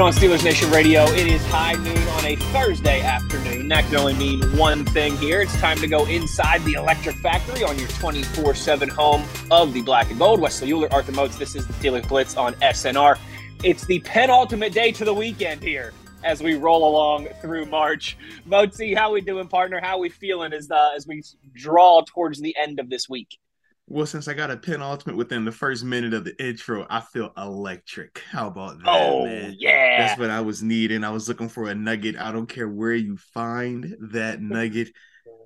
Going on, Steelers Nation Radio? It is high noon on a Thursday afternoon. That can only mean one thing here. It's time to go inside the Electric Factory on your 24 7 home of the black and gold. Wesley Bueller, Arthur Moats. This is the Steelers Blitz on SNR. It's the penultimate day to the weekend here as we roll along through March. Moatsy, how we doing, partner? How we feeling as, uh, as we draw towards the end of this week? Well, since I got a penultimate within the first minute of the intro, I feel electric. How about that? Oh, man? yeah. That's what I was needing. I was looking for a nugget. I don't care where you find that nugget.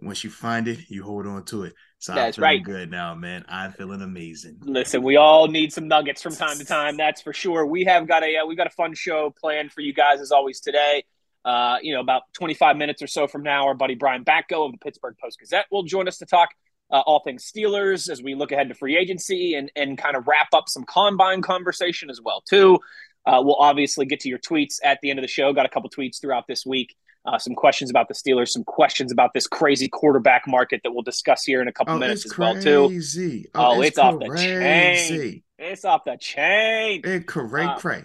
Once you find it, you hold on to it. So That's I'm feeling right. good now, man. I'm feeling amazing. Listen, we all need some nuggets from time to time. That's for sure. We have got a uh, we got a fun show planned for you guys as always today. Uh, you know, about 25 minutes or so from now, our buddy Brian Batko of the Pittsburgh Post Gazette will join us to talk uh, all things Steelers as we look ahead to free agency and and kind of wrap up some combine conversation as well too. Uh, we'll obviously get to your tweets at the end of the show. Got a couple tweets throughout this week. Uh, some questions about the Steelers, some questions about this crazy quarterback market that we'll discuss here in a couple Oh, minutes it's as well too. crazy. Oh, it's, off the crazy. chain. It's off the chain. It cray Uh, cray.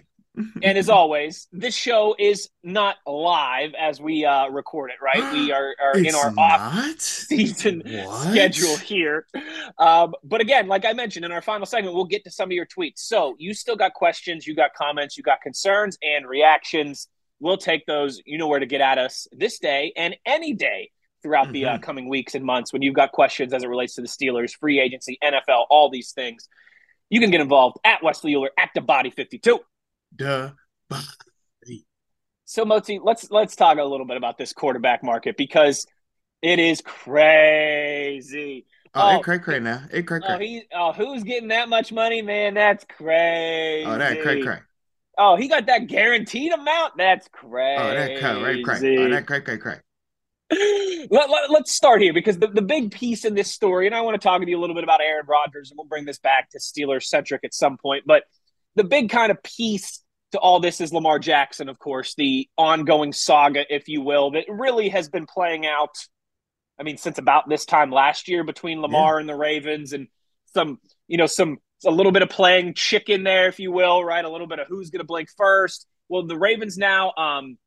And as always, this show is not live as we uh, record it. Right, we are, are in our off season What? schedule here. Um, but again, like I mentioned in our final segment, we'll get to some of your tweets. So you still got questions, you got comments, you got concerns and reactions. We'll take those. You know where to get at us this day and any day throughout the uh, Mhm. coming weeks and months when you've got questions as it relates to the Steelers, free agency, NFL, all these things. You can get involved at Wesley Bueller at the Body 52. Duh. So Motzi, let's let's talk a little bit about this quarterback market because it is crazy. Oh, Oh, it cray cray now. It cray Oh, cray. he, oh, who's getting that much money, man? That's crazy. Oh, that cray cray. Oh, he got that guaranteed amount. That's crazy. Oh, that cray cray. Oh, that cray cray cray. let, let, us start here because the, the big piece in this story, and I want to talk with you a little bit about Aaron Rodgers, and we'll bring this back to Steelers centric at some point. But the big kind of piece to all this is Lamar Jackson, of course, the ongoing saga, if you will, that really has been playing out. I mean, since about this time last year between Lamar and the Ravens, and some, you know, some a little bit of playing chicken there, if you will, right? A little bit of who's going to blink first. Well, the Ravens now, um,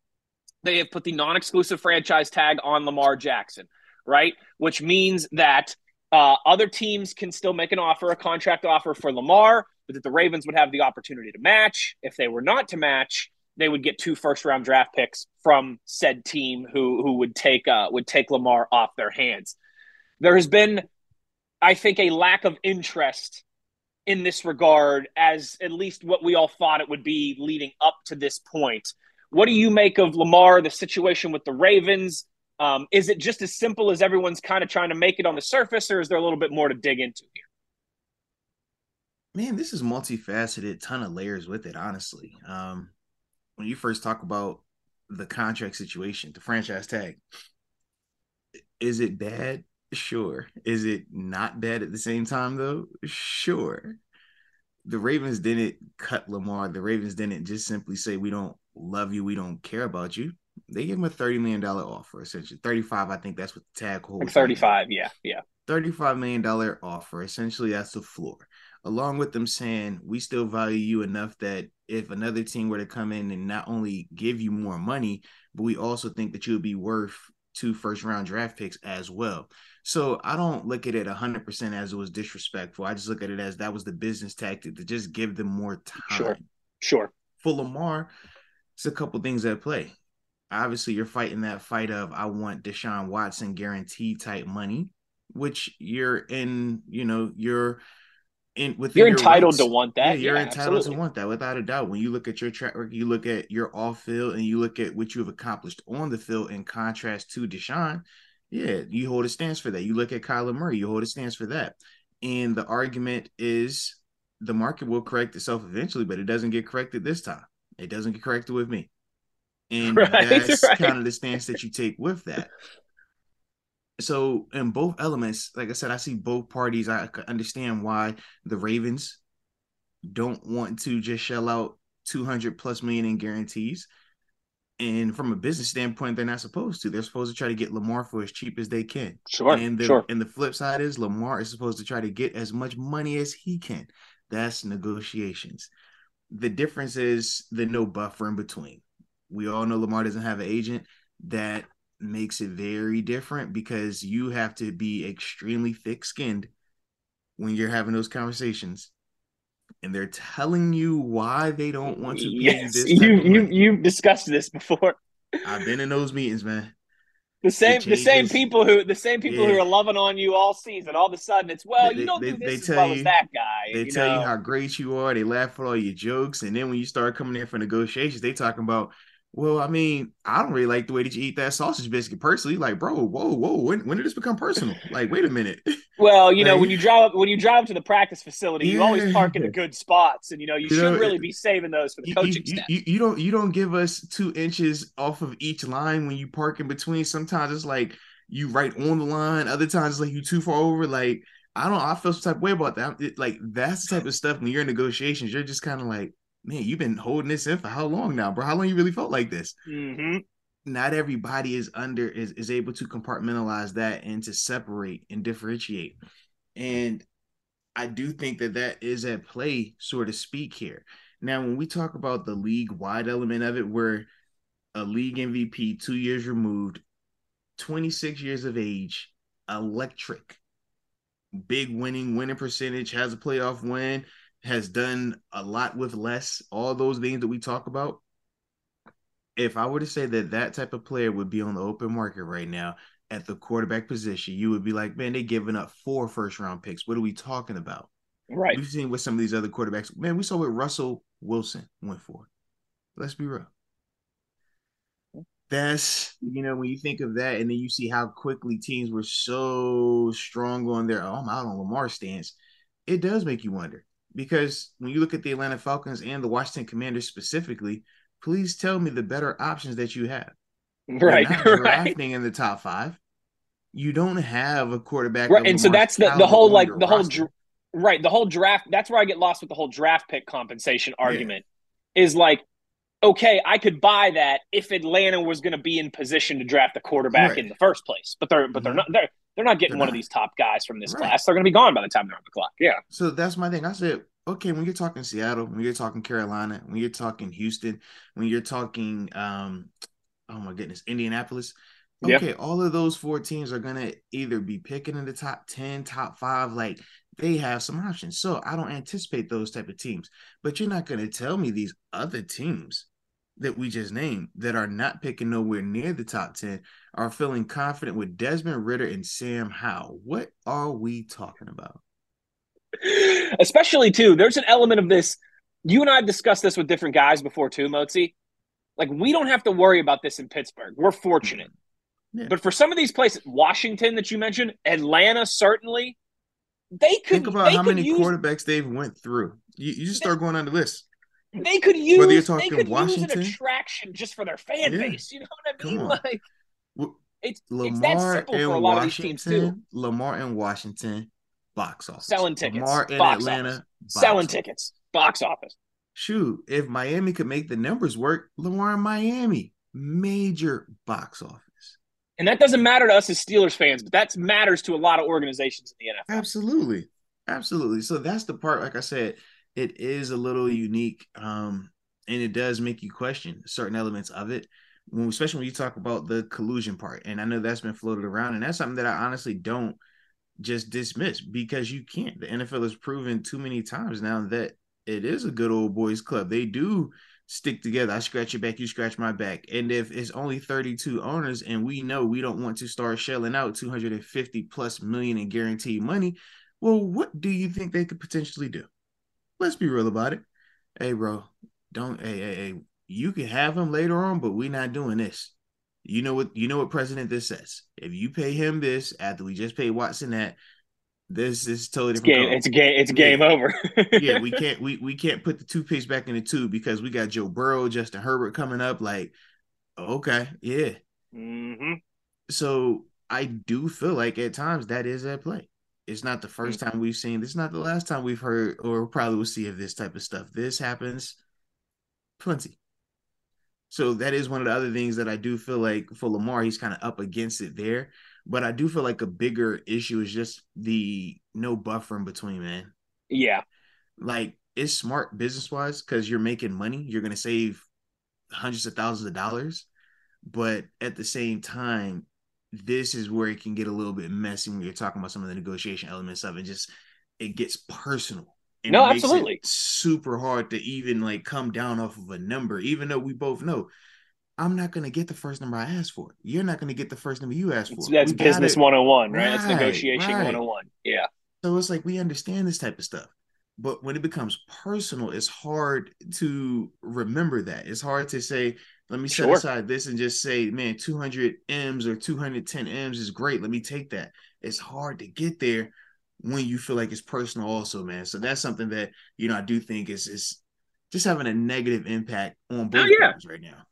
they have put the non-exclusive franchise tag on Lamar Jackson, right? Which means that uh, other teams can still make an offer, a contract offer for Lamar, but that the Ravens would have the opportunity to match. If they were not to match, they would get two first-round draft picks from said team who who would take uh, would take Lamar off their hands. There has been I think, a lack of interest in this regard as at least what we all thought it would be leading up to this point. What do you make of Lamar, the situation with the Ravens? Um, is it just as simple as everyone's kind of trying to make it on the surface, or is there a little bit more to dig into here? Man, this is multifaceted, ton of layers with it, honestly. Um, when you first talk about the contract situation, the franchise tag, is it bad? Sure. Is it not bad at the same time though? Sure. The Ravens didn't cut Lamar. The Ravens didn't just simply say we don't love you, we don't care about you. They gave him a thirty million dollar offer, essentially thirty five. I think that's what the tag holds. Like thirty five, yeah, yeah. Thirty five million dollar offer. Essentially, that's the floor. Along with them saying we still value you enough that if another team were to come in and not only give you more money, but we also think that you would be worth two first round draft picks as well. So I don't look at it 100% as it was disrespectful. I just look at it as that was the business tactic to just give them more time. Sure. Sure. For Lamar, it's a couple things at play. Obviously, you're fighting that fight of I want Deshaun Watson guarantee type money, which you're in, you know, you're in with you're entitled to want that. Yeah, you're yeah, entitled absolutely. to want that without a doubt. When you look at your track record, you look at your off field and you look at what you have accomplished on the field in contrast to Deshaun, yeah, you hold a stance for that. You look at Kyler Murray, you hold a stance for that. And the argument is the market will correct itself eventually, but it doesn't get corrected this time. It doesn't get corrected with me. And right, that's right. kind of the stance that you take with that. So, in both elements, like I said, I see both parties. I understand why the Ravens don't want to just shell out 200 plus million in guarantees. And from a business standpoint, they're not supposed to. They're supposed to try to get Lamar for as cheap as they can. Sure. And the, sure. and the flip side is Lamar is supposed to try to get as much money as he can. That's negotiations. The difference is the no buffer in between. We all know Lamar doesn't have an agent. That makes it very different because you have to be extremely thick skinned when you're having those conversations and they're telling you why they don't want to pay yes, you this. You you you've discussed this before. I've been in those meetings, man. The same the same people who the same people yeah. who are loving on you all season. All of a sudden, it's well, they, you don't they, do this as well you, as that guy. They you tell know? you how great you are. They laugh at all your jokes, and then when you start coming in for negotiations, they talking about well, I mean, I don't really like the way that you eat that sausage biscuit personally. Like, bro, whoa, whoa, when, when did this become personal? Like, wait a minute. Well, you like, know, when you drive when you drive to the practice facility, yeah. you always park in the good spots, and you know you, you should know, really be saving those for the coaching you, staff. You, you, don't you don't give us two inches off of each line when you park in between. Sometimes it's like you right on the line. Other times it's like you too far over. Like I don't. I feel some type of way about that. It, like that's the type of stuff when you're in negotiations. You're just kind of like, man, you've been holding this in for how long now, bro? How long you really felt like this? Mm-hmm. Not everybody is under is, is able to compartmentalize that and to separate and differentiate. And I do think that that is at play, so to speak, here. Now, when we talk about the league wide element of it, where a league MVP, two years removed, 26 years of age, electric, big winning, winning percentage, has a playoff win, has done a lot with less, all those things that we talk about. If I were to say that that type of player would be on the open market right now at the quarterback position, you would be like, man, they're giving up four first round picks. What are we talking about? Right. We've seen with some of these other quarterbacks. Man, we saw what Russell Wilson went for. Let's be real. That's you know when you think of that, and then you see how quickly teams were so strong on their oh I'm out on Lamar stance. It does make you wonder because when you look at the Atlanta Falcons and the Washington Commanders specifically, please tell me the better options that you have. Right, You're not drafting right. in the top five. You don't have a quarterback, right? And so that's the the whole like the whole dr- right the whole draft. That's where I get lost with the whole draft pick compensation argument. Yeah. Is like, okay, I could buy that if Atlanta was going to be in position to draft a quarterback right. in the first place, but they're but mm-hmm. they're not. They're they're not getting they're one not. of these top guys from this right. class. They're going to be gone by the time they're on the clock. Yeah. So that's my thing. I said, okay, when you're talking Seattle, when you're talking Carolina, when you're talking Houston, when you're talking, um, oh my goodness, Indianapolis. Okay, yep. all of those four teams are gonna either be picking in the top 10, top five, like they have some options. So I don't anticipate those type of teams. But you're not gonna tell me these other teams that we just named that are not picking nowhere near the top 10 are feeling confident with Desmond Ridder and Sam Howell. What are we talking about? Especially, too, there's an element of this. You and I have discussed this with different guys before, too, Motzi. Like, we don't have to worry about this in Pittsburgh. We're fortunate. Mm-hmm. Yeah. But for some of these places, Washington that you mentioned, Atlanta, certainly, they could think about how many use, quarterbacks they've went through. You, you just start going on the list. They could use whether you're talking they could Washington, use an attraction just for their fan yeah. base. You know what I mean? Like well, it's Lamar it's and Washington. Lamar and Washington box office. Selling tickets. Lamar in Atlanta. Selling office. tickets. Box office. Shoot, if Miami could make the numbers work, Lamar in Miami, major box office. And that doesn't matter to us as Steelers fans, but that matters to a lot of organizations in the NFL. Absolutely. Absolutely. So that's the part, like I said, it is a little unique. Um, and it does make you question certain elements of it. When, especially when you talk about the collusion part. And I know that's been floated around, and that's something that I honestly don't just dismiss because you can't. The NFL has proven too many times now that it is a good old boys club. They do stick together. I scratch your back, you scratch my back. And if it's only 32 owners and we know we don't want to start shelling out 250 plus million in guaranteed money, well, what do you think they could potentially do? Let's be real about it. Hey, bro, don't hey, hey, hey, you can have him later on, but we're not doing this. You know what you know what president this says. If you pay him this after we just paid Watson that, this is totally different. It's game, it's game, it's game yeah. over. yeah, we can't we we can't put the two toothpaste back in the tube because we got Joe Burrow, Justin Herbert coming up. Like, okay, yeah. Mm-hmm. So I do feel like at times that is at play. It's not the 1st mm-hmm. time we've seen. This is not the last time we've heard or probably will see of this type of stuff. This happens plenty. So that is one of the other things that I do feel like for Lamar, he's kind of up against it there. But I do feel like a bigger issue is just the no buffer in between, man. Yeah. Like it's smart business wise because you're making money. You're gonna save hundreds of thousands of dollars. But at the same time, this is where it can get a little bit messy when you're talking about some of the negotiation elements of it. Just it gets personal. And no, absolutely. super hard to even like come down off of a number, even though we both know I'm not going to get the first number I asked for. You're not going to get the first number you asked for. That's we business 101, right? right? That's negotiation right. 101. Yeah. So it's like we understand this type of stuff. But when it becomes personal, it's hard to remember that. It's hard to say, let me set sure. aside this and just say, man, 200 M's or 210 M's is great. Let me take that. It's hard to get there when you feel like it's personal, also, man. So that's something that, you know, I do think is, is just having a negative impact on oh, both oh, yeah. right now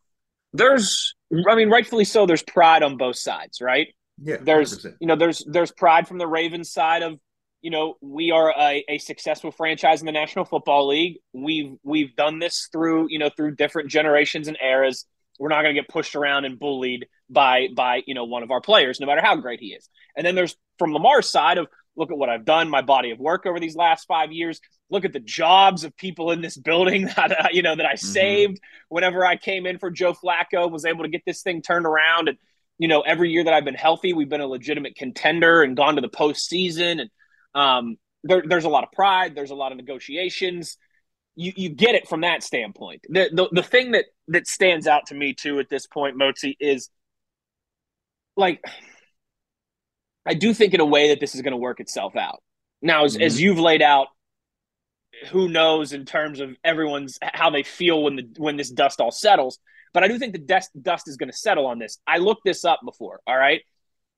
there's I mean, rightfully so, there's pride on both sides, right? Yeah. There's 100%. you know, there's there's pride from the Ravens side of, you know, we are a, a successful franchise in the National Football League. We've we've done this through, you know, through different generations and eras. We're not going to get pushed around and bullied by by, you know, one of our players, no matter how great he is. And then there's from Lamar's side of look at what I've done, my body of work over these last five years. Look at the jobs of people in this building that uh, you know that I mm-hmm. saved whenever I came in for Joe Flacco. Was able to get this thing turned around, and you know every year that I've been healthy, we've been a legitimate contender and gone to the postseason. And um, there, there's a lot of pride. There's a lot of negotiations. You, you get it from that standpoint. The, the the thing that that stands out to me too at this point, Motzi, is like I do think in a way that this is going to work itself out. Now, as, mm-hmm. as you've laid out, who knows in terms of everyone's how they feel when the when this dust all settles. But I do think the dust dust is going to settle on this. I looked this up before. All right,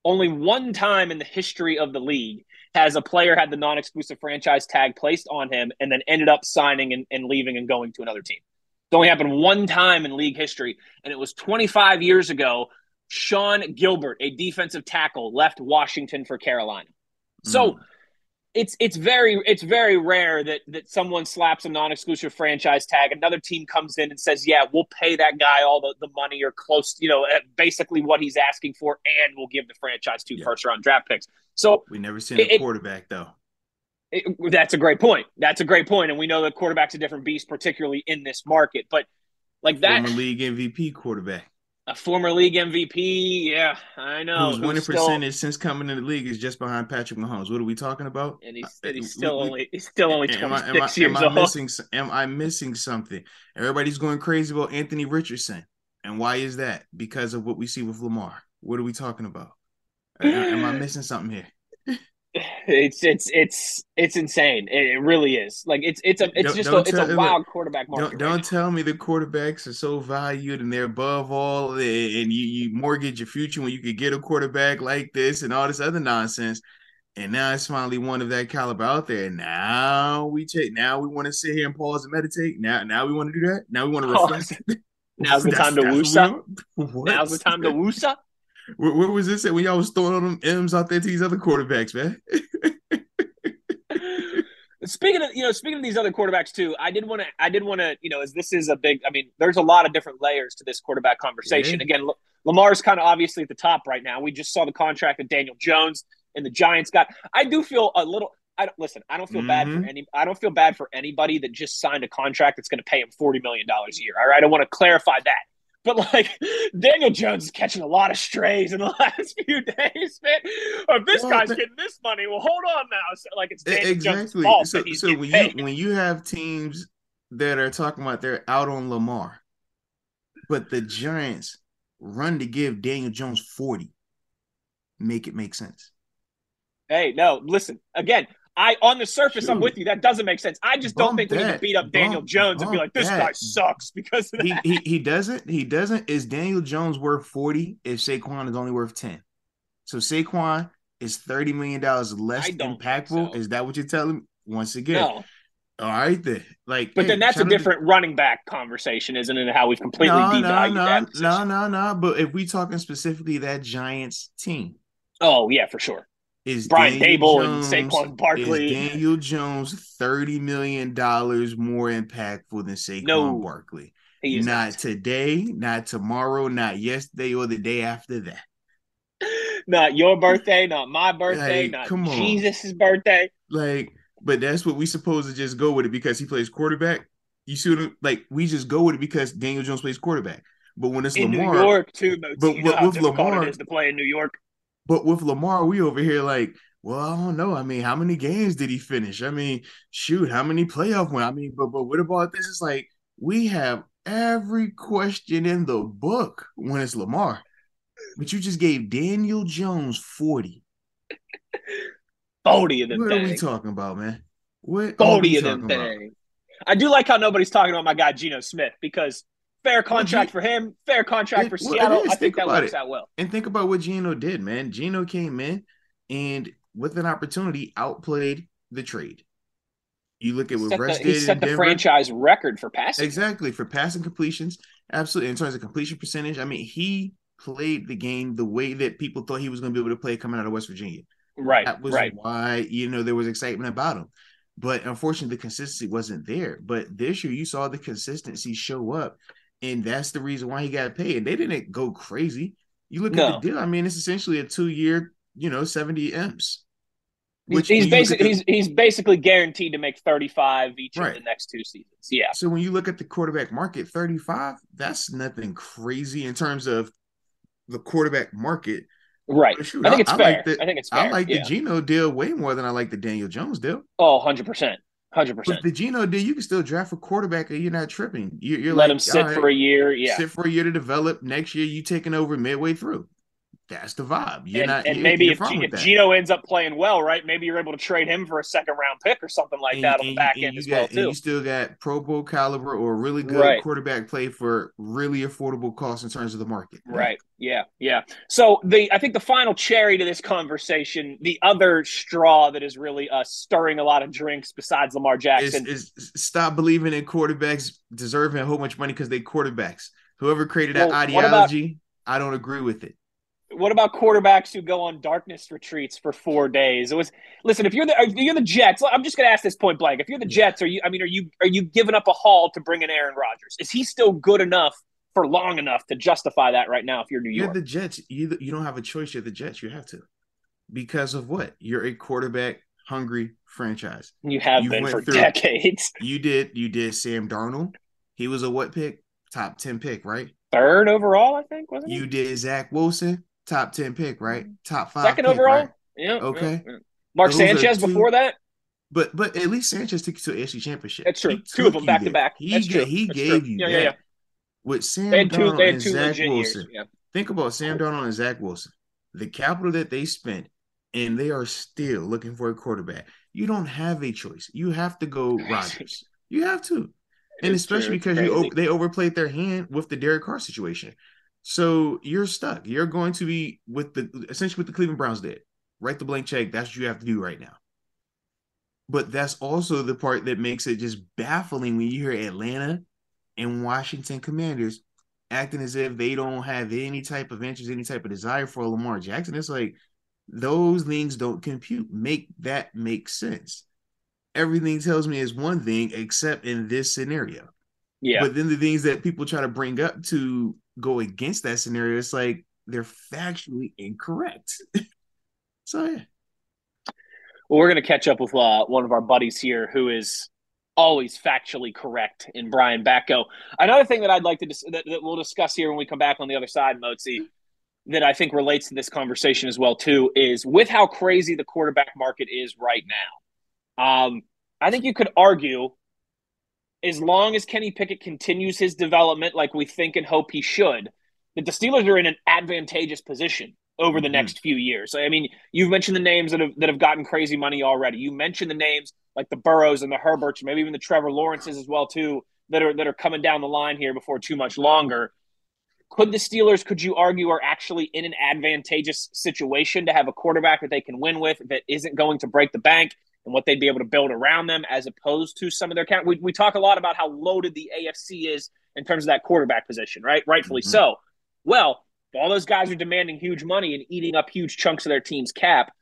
only one time in the history of the league has a player had the non-exclusive franchise tag placed on him and then ended up signing and, and leaving and going to another team. It only happened one time in league history, and it was 25 years ago Sean Gilbert, a defensive tackle, left Washington for Carolina. So mm. It's it's very it's very rare that that someone slaps a non-exclusive franchise tag, another team comes in and says, "Yeah, we'll pay that guy all the, the money or close, you know, basically what he's asking for, and we'll give the franchise two yeah. first round draft picks." So we never seen a quarterback though. It, that's a great point. That's a great point, and we know that quarterback's a different beast, particularly in this market. But like that, former league MVP quarterback. A former league MVP, yeah, I know. Whose winning percentage since coming in the league is just behind Patrick Mahomes. What are we talking about? And he's, uh, he's still we, only he's still only twenty six years am old. I missing, am I missing something? Everybody's going crazy about Anthony Richardson, and why is that? Because of what we see with Lamar. What are we talking about? am I missing something here? It's it's it's it's insane. It, really is. Like it's it's a it's don't, just don't a, it's a wild quarterback market. Don't, don't right tell me the quarterbacks are so valued and they're above all, eh, and you you mortgage your future when you could get a quarterback like this and all this other nonsense. And now it's finally one of that caliber out there. Now we take. Now we want to sit here and pause and meditate. Now, now we want to do that. Now we want to reflect. Now's the time to woosa. Now's the time to woosa. What, what was this when y'all was throwing all them M's out there to these other quarterbacks, man? speaking of you know speaking of these other quarterbacks too i did want to i did want to you know as this is a big i mean there's a lot of different layers to this quarterback conversation yeah. again L- lamar's kind of obviously at the top right now we just saw the contract that daniel jones and the giants got i do feel a little i don't listen i don't feel mm-hmm. bad for mm-hmm. any i don't feel bad for anybody that just signed a contract that's going to pay him 40 million dollars a year all right i want to clarify that but like Daniel Jones is catching a lot of strays in the last few days, man. Or if this well, guy's getting this money, well, hold on now. So, like it's Daniel exactly. Jones' so, so when paid. you when you have teams that are talking about they're out on Lamar, but the Giants run to give Daniel Jones forty, make it make sense. Hey, no, listen again. I on the surface, Shoot. I'm with you. That doesn't make sense. I just don't think that. we need to beat up Daniel bump, Jones and be like, "This that. guy sucks" because he, he, he doesn't. He doesn't. Is Daniel Jones worth forty if Saquon is only worth ten? So Saquon is thirty million dollars less impactful. So. Is that what you're telling me? Once again, no. All right then. Like, but hey, then that's a different to... running back conversation, isn't it? How we've completely no, devalued no, that. No, no, no. But if we're talking specifically that Giants team, oh yeah, for sure is Brian Daboll Jones, and Saquon Barkley. Is Daniel Jones thirty million dollars more impactful than Saquon no, Barkley? Not, not today, not tomorrow, not yesterday or the day after that. Not your birthday, not my birthday, like, not come on. Jesus's birthday. Like, but that's what we supposed to just go with it because he plays quarterback. You see what like we just go with it because Daniel Jones plays quarterback. But when it's in Lamar, New York too, but, but with Lamar, it is to play in New York. But with Lamar, we over here like, well, I don't know. I mean, how many games did he finish? I mean, shoot, how many playoff wins? I mean, but but what about this? It's like we have every question in the book when it's Lamar. But you just gave Daniel Jones 40. 40 of them. What thing. are we talking about, man? What 40 of them thing. I do like how nobody's talking about my guy Geno Smith because Fair contract for him, fair contract it, for Seattle. I think, think that works it. out well. And think about what Geno did, man. Geno came in and with an opportunity outplayed the trade. You look at what Russ did. He set the Denver. franchise record for passing. Exactly for passing completions. Absolutely, in terms of completion percentage. I mean, he played the game the way that people thought he was going to be able to play coming out of West Virginia. Right. That was right. why you know there was excitement about him. But unfortunately, the consistency wasn't there. But this year, you saw the consistency show up, and that's the reason why he got paid. And they didn't go crazy. You look no. at the deal. I mean, it's essentially a two-year, you know, seventy m's. Which he's basically the, he's he's basically guaranteed to make thirty five each right. of the next two seasons. Yeah. So when you look at the quarterback market, thirty five, that's nothing crazy in terms of the quarterback market. Right. Shoot, I think it's I, fair. I, like the, I think it's fair. I like yeah. the Geno deal way more than I like the Daniel Jones deal. Oh, 100 percent. Hundred percent. But the Geno deal, you can still draft a quarterback, and you're not tripping. You're, you're let like, him sit right, for a year. Yeah, sit for a year to develop. Next year, you taking over midway through that's the vibe. You're and, not, and maybe if, G- if Geno ends up playing well, right? Maybe you're able to trade him for a second round pick or something like and, that on the back end as got, well too. you still got Pro Bowl caliber or really good right. quarterback play for really affordable cost in terms of the market. Right. Yeah. Yeah. So the I think the final cherry to this conversation, the other straw that is really uh, stirring a lot of drinks besides Lamar Jackson, is, is stop believing in quarterbacks deserving a whole bunch of money because they quarterbacks. Whoever created that well, ideology, about, I don't agree with it what about quarterbacks who go on darkness retreats for four days? It was listen. If you're the if you're the Jets, I'm just going to ask this point blank. If you're the Jets, are you? I mean, are you are you giving up a haul to bring in Aaron Rodgers? Is he still good enough for long enough to justify that right now? If you're New York, you're the Jets. You you don't have a choice. You're the Jets. You have to because of what? You're a quarterback hungry franchise. You have you been for through, decades. You did. You did. Sam Darnold. He was a what pick? Top ten pick, right? third overall, I think, wasn't You did Zach Wilson, top 10 pick, right? Mm-hmm. Top five. Second pick, overall? right? Yeah. Okay. yeah, yeah. Mark Sanchez two- before that? But but at least Sanchez took you to an AFC championship. That's true. He Two of them back to back. He, That's true. he That's gave true. you Yeah, that. yeah, yeah. With Sam They two, had and Zach Wilson. Yeah. Think about Sam Darnold and Zach Wilson. The capital that they spent, and they are still looking for a quarterback. You don't have a choice. You have to go Rodgers. You have to. And especially true. Because you crazy. they overplayed their hand with the Derek Carr situation. So you're stuck. You're going to be with the essentially what the Cleveland Browns did. Write the blank check. That's what you have to do right now. But that's also the part that makes it just baffling when you hear Atlanta and Washington Commanders acting as if they don't have any type of interest, any type of desire for Lamar Jackson. It's like those things don't compute. Make that make sense. Everything tells me is one thing, except in this scenario. Yeah. But then the things that people try to bring up to go against that scenario, it's like they're factually incorrect. so yeah. Well, we're going to catch up with uh, one of our buddies here who is always factually correct in Brian Batko. Another thing that I'd like to dis- that, that we'll discuss here when we come back on the other side, Mozi, that I think relates to this conversation as well too is with how crazy the quarterback market is right now. Um, I think you could argue as long as Kenny Pickett continues his development like we think and hope he should, that the Steelers are in an advantageous position over the Mhm. next few years. I mean, you've mentioned the names that have that have gotten crazy money already. You mentioned the names like the Burrows and the Herberts, maybe even the Trevor Lawrences as well too, that are that are coming down the line here before too much longer. Could the Steelers, could you argue, are actually in an advantageous situation to have a quarterback that they can win with that isn't going to break the bank and what they'd be able to build around them as opposed to some of their count? We, we talk a lot about how loaded the AFC is in terms of that quarterback position, right? Rightfully Mhm. so. Well, all those guys are demanding huge money and eating up huge chunks of their team's cap.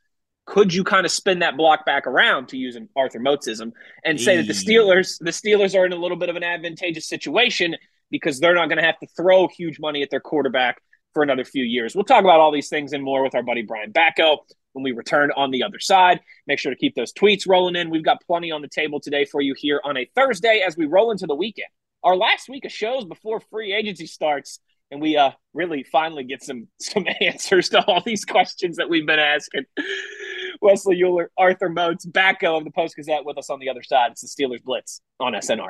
Could you kind of spin that block back around to use an Arthur Motzism and say that the Steelers, the Steelers are in a little bit of an advantageous situation because they're not going to have to throw huge money at their quarterback for another few years. We'll talk about all these things and more with our buddy Brian Batko when we return on the other side. Make sure to keep those tweets rolling in. We've got plenty on the table today for you here on a Thursday as we roll into the weekend. Our last week of shows before free agency starts, and we uh really finally get some some answers to all these questions that we've been asking. Wesley Bueller, Arthur Moats, Backo of the Post Gazette with us on the other side. It's the Steelers Blitz on SNR.